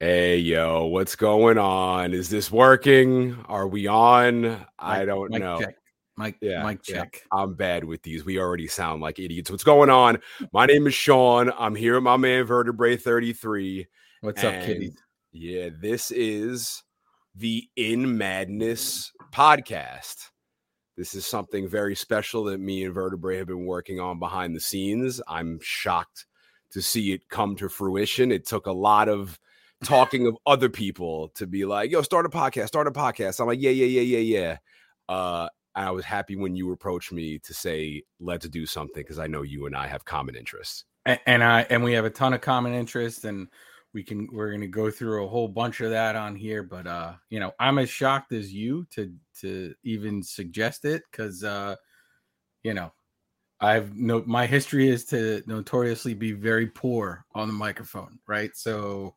Hey, yo, what's going on? Is this working? Are we on? I don't Mike know. Check. Mike, Yeah, Mike yeah. check. I'm bad with these. We already sound like idiots. What's going on? My name is Shawn. I'm here with my man Vertebrae 33. What's up, kitty? Yeah, this is the In Madness podcast. This is something very special that me and Vertebrae have been working on behind the scenes. I'm shocked to see it come to fruition. It took a lot of talking of other people to be like, yo, start a podcast, start a podcast. I'm like, yeah, yeah, yeah, yeah, yeah. Uh, I was happy when you approached me to say, let's do something because I know you and I have common interests. And, and I and we have a ton of common interests, and we can we're gonna go through a whole bunch of that on here. But uh, you know, I'm as shocked as you to to even suggest it because uh, you know, I've no my history is to notoriously be very poor on the microphone, right? So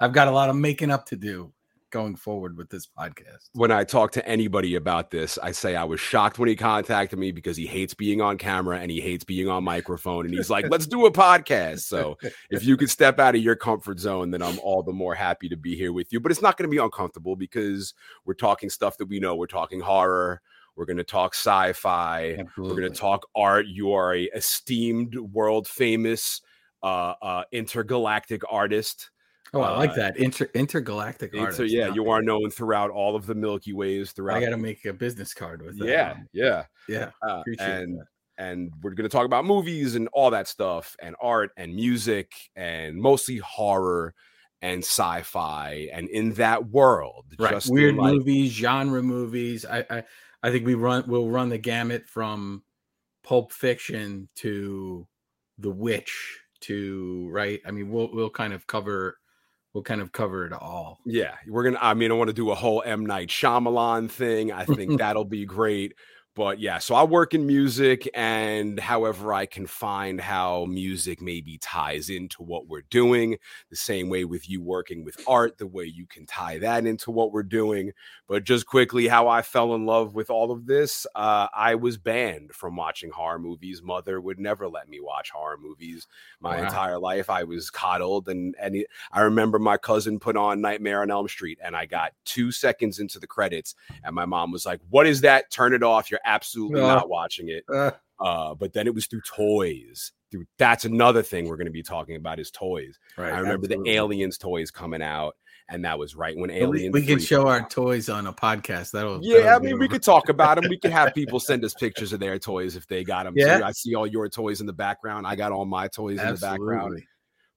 I've got a lot of making up to do going forward with this podcast. when I talk to anybody about this, I say I was shocked when he contacted me because he hates being on camera and he hates being on microphone. And he's like, let's do a podcast. So if you could step out of your comfort zone, then I'm all the more happy to be here with you. But it's not going to be uncomfortable because we're talking stuff that we know. We're talking horror. We're going to talk sci fi. We're going to talk art. You are a esteemed, world famous, uh, uh, intergalactic artist. Oh, I like uh, that inter intergalactic So artist. yeah, you are known throughout all of the Milky Ways. Throughout I got to make a business card with that. yeah, yeah. yeah. Uh, and that. and we're going to talk about movies and all that stuff and art and music and mostly horror and sci-fi and in that world Right, just weird like- movies, genre movies. I, I I think we run we'll run the gamut from Pulp Fiction to The Witch to right. I mean, we'll we'll kind of cover we'll kind of cover it all. yeah we're gonna i mean i want to do a whole m night Shyamalan thing i think that'll be great but yeah so i work in music and however i can find how music maybe ties into what we're doing the same way with you working with art the way you can tie that into what we're doing. But just quickly how i fell in love with all of this uh, i was banned from watching horror movies. Mother would never let me watch horror movies my Wow. entire life. I was coddled and and it, i remember my cousin put on nightmare on elm street and i got two seconds into the credits and my mom was like what is that? Turn it off. You're absolutely Uh. not watching it Uh, uh, but then it was through toys through that's another thing we're going to be talking about is toys right. i remember absolutely. the aliens toys coming out and that was right when But We, aliens we can show our toys on a podcast. That'll yeah, that'll I mean, we could talk about them. We could have people send us pictures of their toys if they got them. Yeah. Too. I see all your toys in the background. I got all my toys in the background absolutely.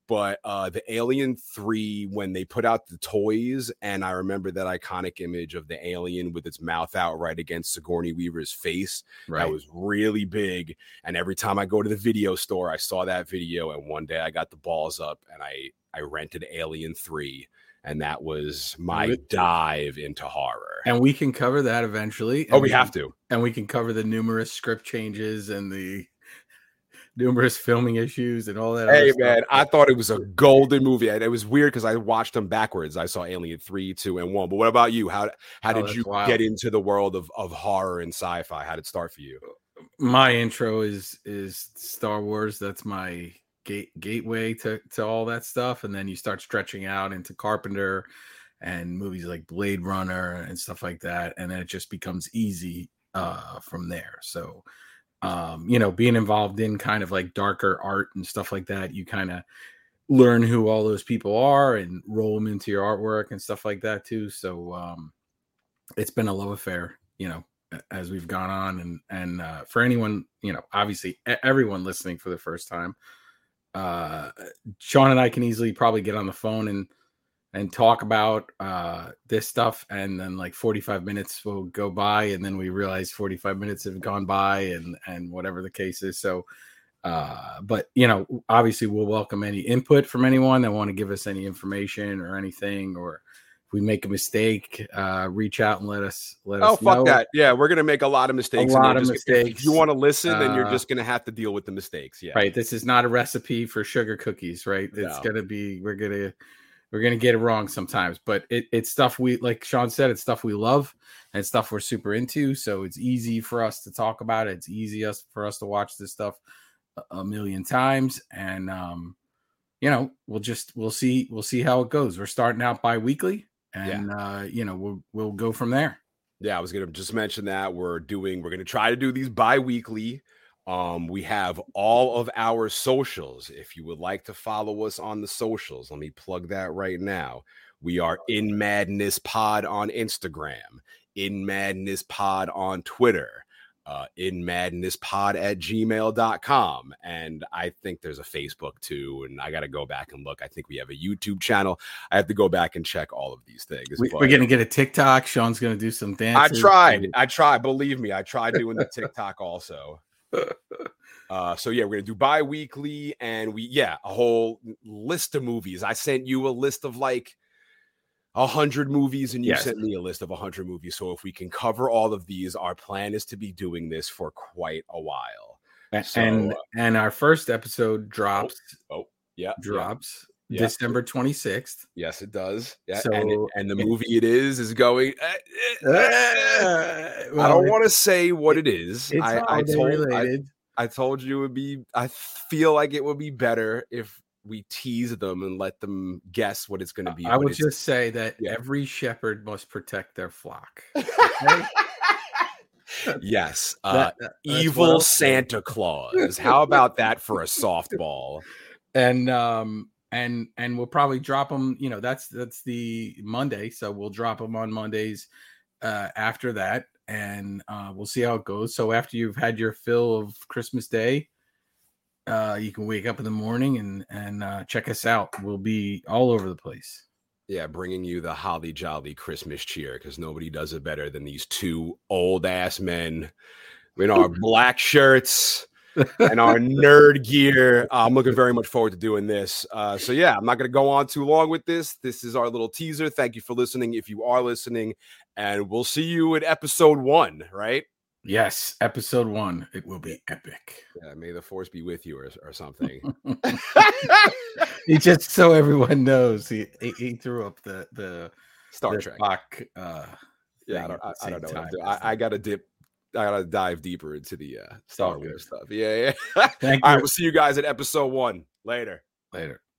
But uh the alien 3 when they put out the toys and i remember that iconic image of the alien with its mouth out right against sigourney weaver's face Right. that was really big and every time i go to the video store i saw that video and one day i got the balls up and i i rented alien 3 and that was my dive into horror and we can cover that eventually. oh and we have to and we can cover the numerous script changes and the numerous filming issues and all that. Hey stuff. man, I thought it was a golden movie. and It was weird because I watched them backwards. I saw Alien three, two, and one. But what about you? How how Oh, did you wild. get into the world of, of horror and sci-fi? How did it start for you? my intro is is Star Wars. That's my gate gateway to to all that stuff, and then you start stretching out into Carpenter and movies like Blade Runner and stuff like that, and then it just becomes easy uh from there. So um you know being involved in kind of like darker art and stuff like that you kind of learn who all those people are and roll them into your artwork and stuff like that too so um it's been a love affair you know as we've gone on and and uh for anyone you know obviously everyone listening for the first time uh Shawn and i can easily probably get on the phone and and talk about uh this stuff and then like 45 minutes will go by and then we realize 45 minutes have gone by and and whatever the case is so uh but you know obviously we'll welcome any input from anyone that want to give us any information or anything or if we make a mistake uh reach out and let us let Oh us fuck know. that! Yeah, we're gonna make a lot of mistakes. and lot of just- if- If mistakes. you want to listen, then you're Uh, just gonna have to deal with the mistakes. Yeah, right this is not a recipe for sugar cookies right it's No. gonna be we're gonna we're gonna get it wrong sometimes but it, it's stuff we like Shawn said it's stuff we love and stuff we're super into so it's easy for us to talk about it it's easy us for us to watch this stuff a, million times and um you know, we'll just we'll see we'll see how it goes. We're starting out bi-weekly and yeah. uh, you know, we'll we'll go from there. Yeah, I was gonna just mention that we're doing we're gonna try to do these bi-weekly. Um, we have all of our socials. If you would like to follow us on the socials, let me plug that right now. We are in Madness Pod on Instagram, in Madness Pod on Twitter uh, in madness pod at gmail.com. And I think there's a Facebook too. And I got to go back and look. I think we have a YouTube channel. I have to go back and check all of these things. We, are going to get a TikTok. Shawn's going to do some dances. I tried. I tried. Believe me, I tried doing the TikTok also. Uh, so yeah, we're gonna do bi-weekly and we yeah, a whole list of movies. I sent you a list of like a hundred movies and you yes. sent me a list of a hundred movies. So if we can cover all of these, our plan is to be doing this for quite a while. So, and uh, and our first episode oh, drops. Oh, oh yeah, drops yeah. December twenty sixth. Yes, it does. Yeah, so, and, it, and the movie it is is going. Uh, uh, well, I don't want to say what it is. I, I told. I, I told you it would be. I feel like it would be better if we tease them and let them guess what it's going to be. I would just say that yeah. every shepherd must protect their flock. Okay? yes, uh, that, evil Santa Claus. How about that for a softball? And um and and we'll probably drop them. You know, that's that's the Monday, so we'll drop them on Mondays uh, after that, and uh, we'll see how it goes. So after you've had your fill of Christmas Day, uh, you can wake up in the morning and and uh, check us out. We'll be all over the place. Yeah, bringing you the holly jolly Christmas cheer because nobody does it better than these two old ass men in our black shirts and our nerd gear. Uh, I'm looking very much forward to doing this. Uh, so yeah, I'm not going to go on too long with this. This is our little teaser. Thank you for listening. If you are listening, and we'll see you in episode one. Right. Yes, episode one. It will be epic. Yeah, may the force be with you, or, or something. he just so everyone knows he he, he threw up the the Star the Trek. Spock, uh, yeah, I don't, I, I don't know. I, I got to dip. I gotta dive deeper into the uh, Star Wars stuff. Yeah, yeah. Thank you. right, we'll see you guys at episode one later. Later.